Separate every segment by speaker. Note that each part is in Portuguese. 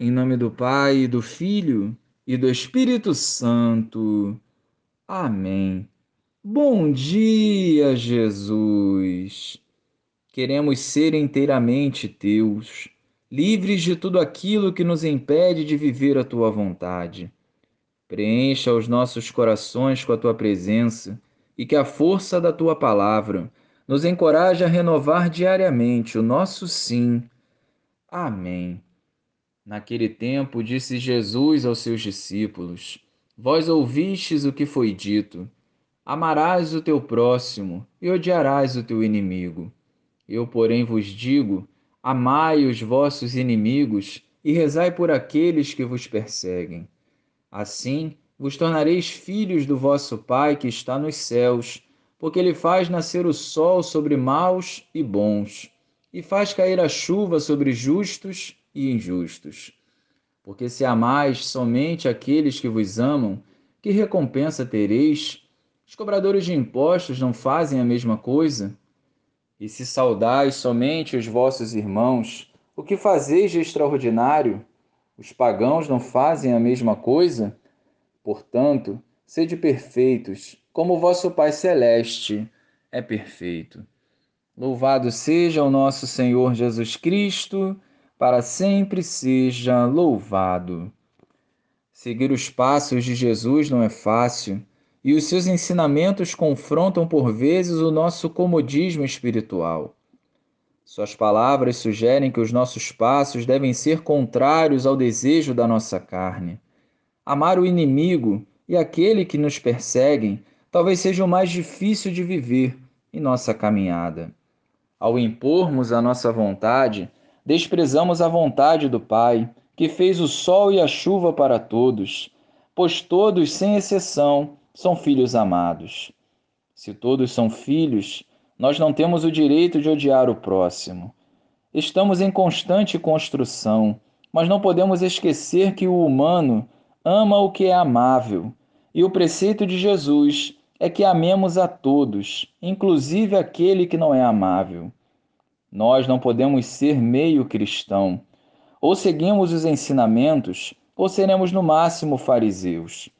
Speaker 1: Em nome do Pai, do Filho e do Espírito Santo. Amém. Bom dia, Jesus. Queremos ser inteiramente teus, livres de tudo aquilo que nos impede de viver a tua vontade. Preencha os nossos corações com a tua presença e que a força da tua palavra nos encoraje a renovar diariamente o nosso sim. Amém. Naquele tempo, disse Jesus aos seus discípulos: Vós ouvistes o que foi dito: Amarás o teu próximo e odiarás o teu inimigo. Eu, porém, vos digo: Amai os vossos inimigos e rezai por aqueles que vos perseguem. Assim vos tornareis filhos do vosso Pai que está nos céus, porque ele faz nascer o sol sobre maus e bons, e faz cair a chuva sobre justos e injustos. Porque se amais somente aqueles que vos amam, que recompensa tereis? Os cobradores de impostos não fazem a mesma coisa? E se saudais somente os vossos irmãos, o que fazeis de extraordinário? Os pagãos não fazem a mesma coisa? Portanto, sede perfeitos, como o vosso Pai Celeste é perfeito. Louvado seja o nosso Senhor Jesus Cristo para sempre seja louvado. Seguir os passos de Jesus não é fácil, e os seus ensinamentos confrontam por vezes o nosso comodismo espiritual. Suas palavras sugerem que os nossos passos devem ser contrários ao desejo da nossa carne. Amar o inimigo e aquele que nos perseguem talvez seja o mais difícil de viver em nossa caminhada. Ao impormos a nossa vontade, desprezamos a vontade do Pai, que fez o sol e a chuva para todos, pois todos, sem exceção, são filhos amados. Se todos são filhos, nós não temos o direito de odiar o próximo. Estamos em constante construção, mas não podemos esquecer que o humano ama o que é amável, e o preceito de Jesus é que amemos a todos, inclusive aquele que não é amável. Nós não podemos ser meio cristão. Ou seguimos os ensinamentos, ou seremos no máximo fariseus.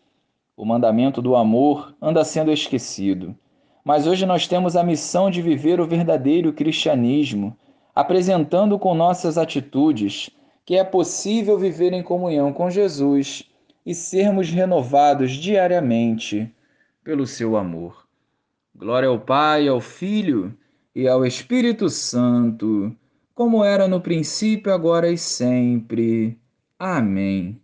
Speaker 1: O mandamento do amor anda sendo esquecido. Mas hoje nós temos a missão de viver o verdadeiro cristianismo, apresentando com nossas atitudes que é possível viver em comunhão com Jesus e sermos renovados diariamente pelo seu amor. Glória ao Pai, ao Filho e ao Espírito Santo, como era no princípio, agora e sempre. Amém.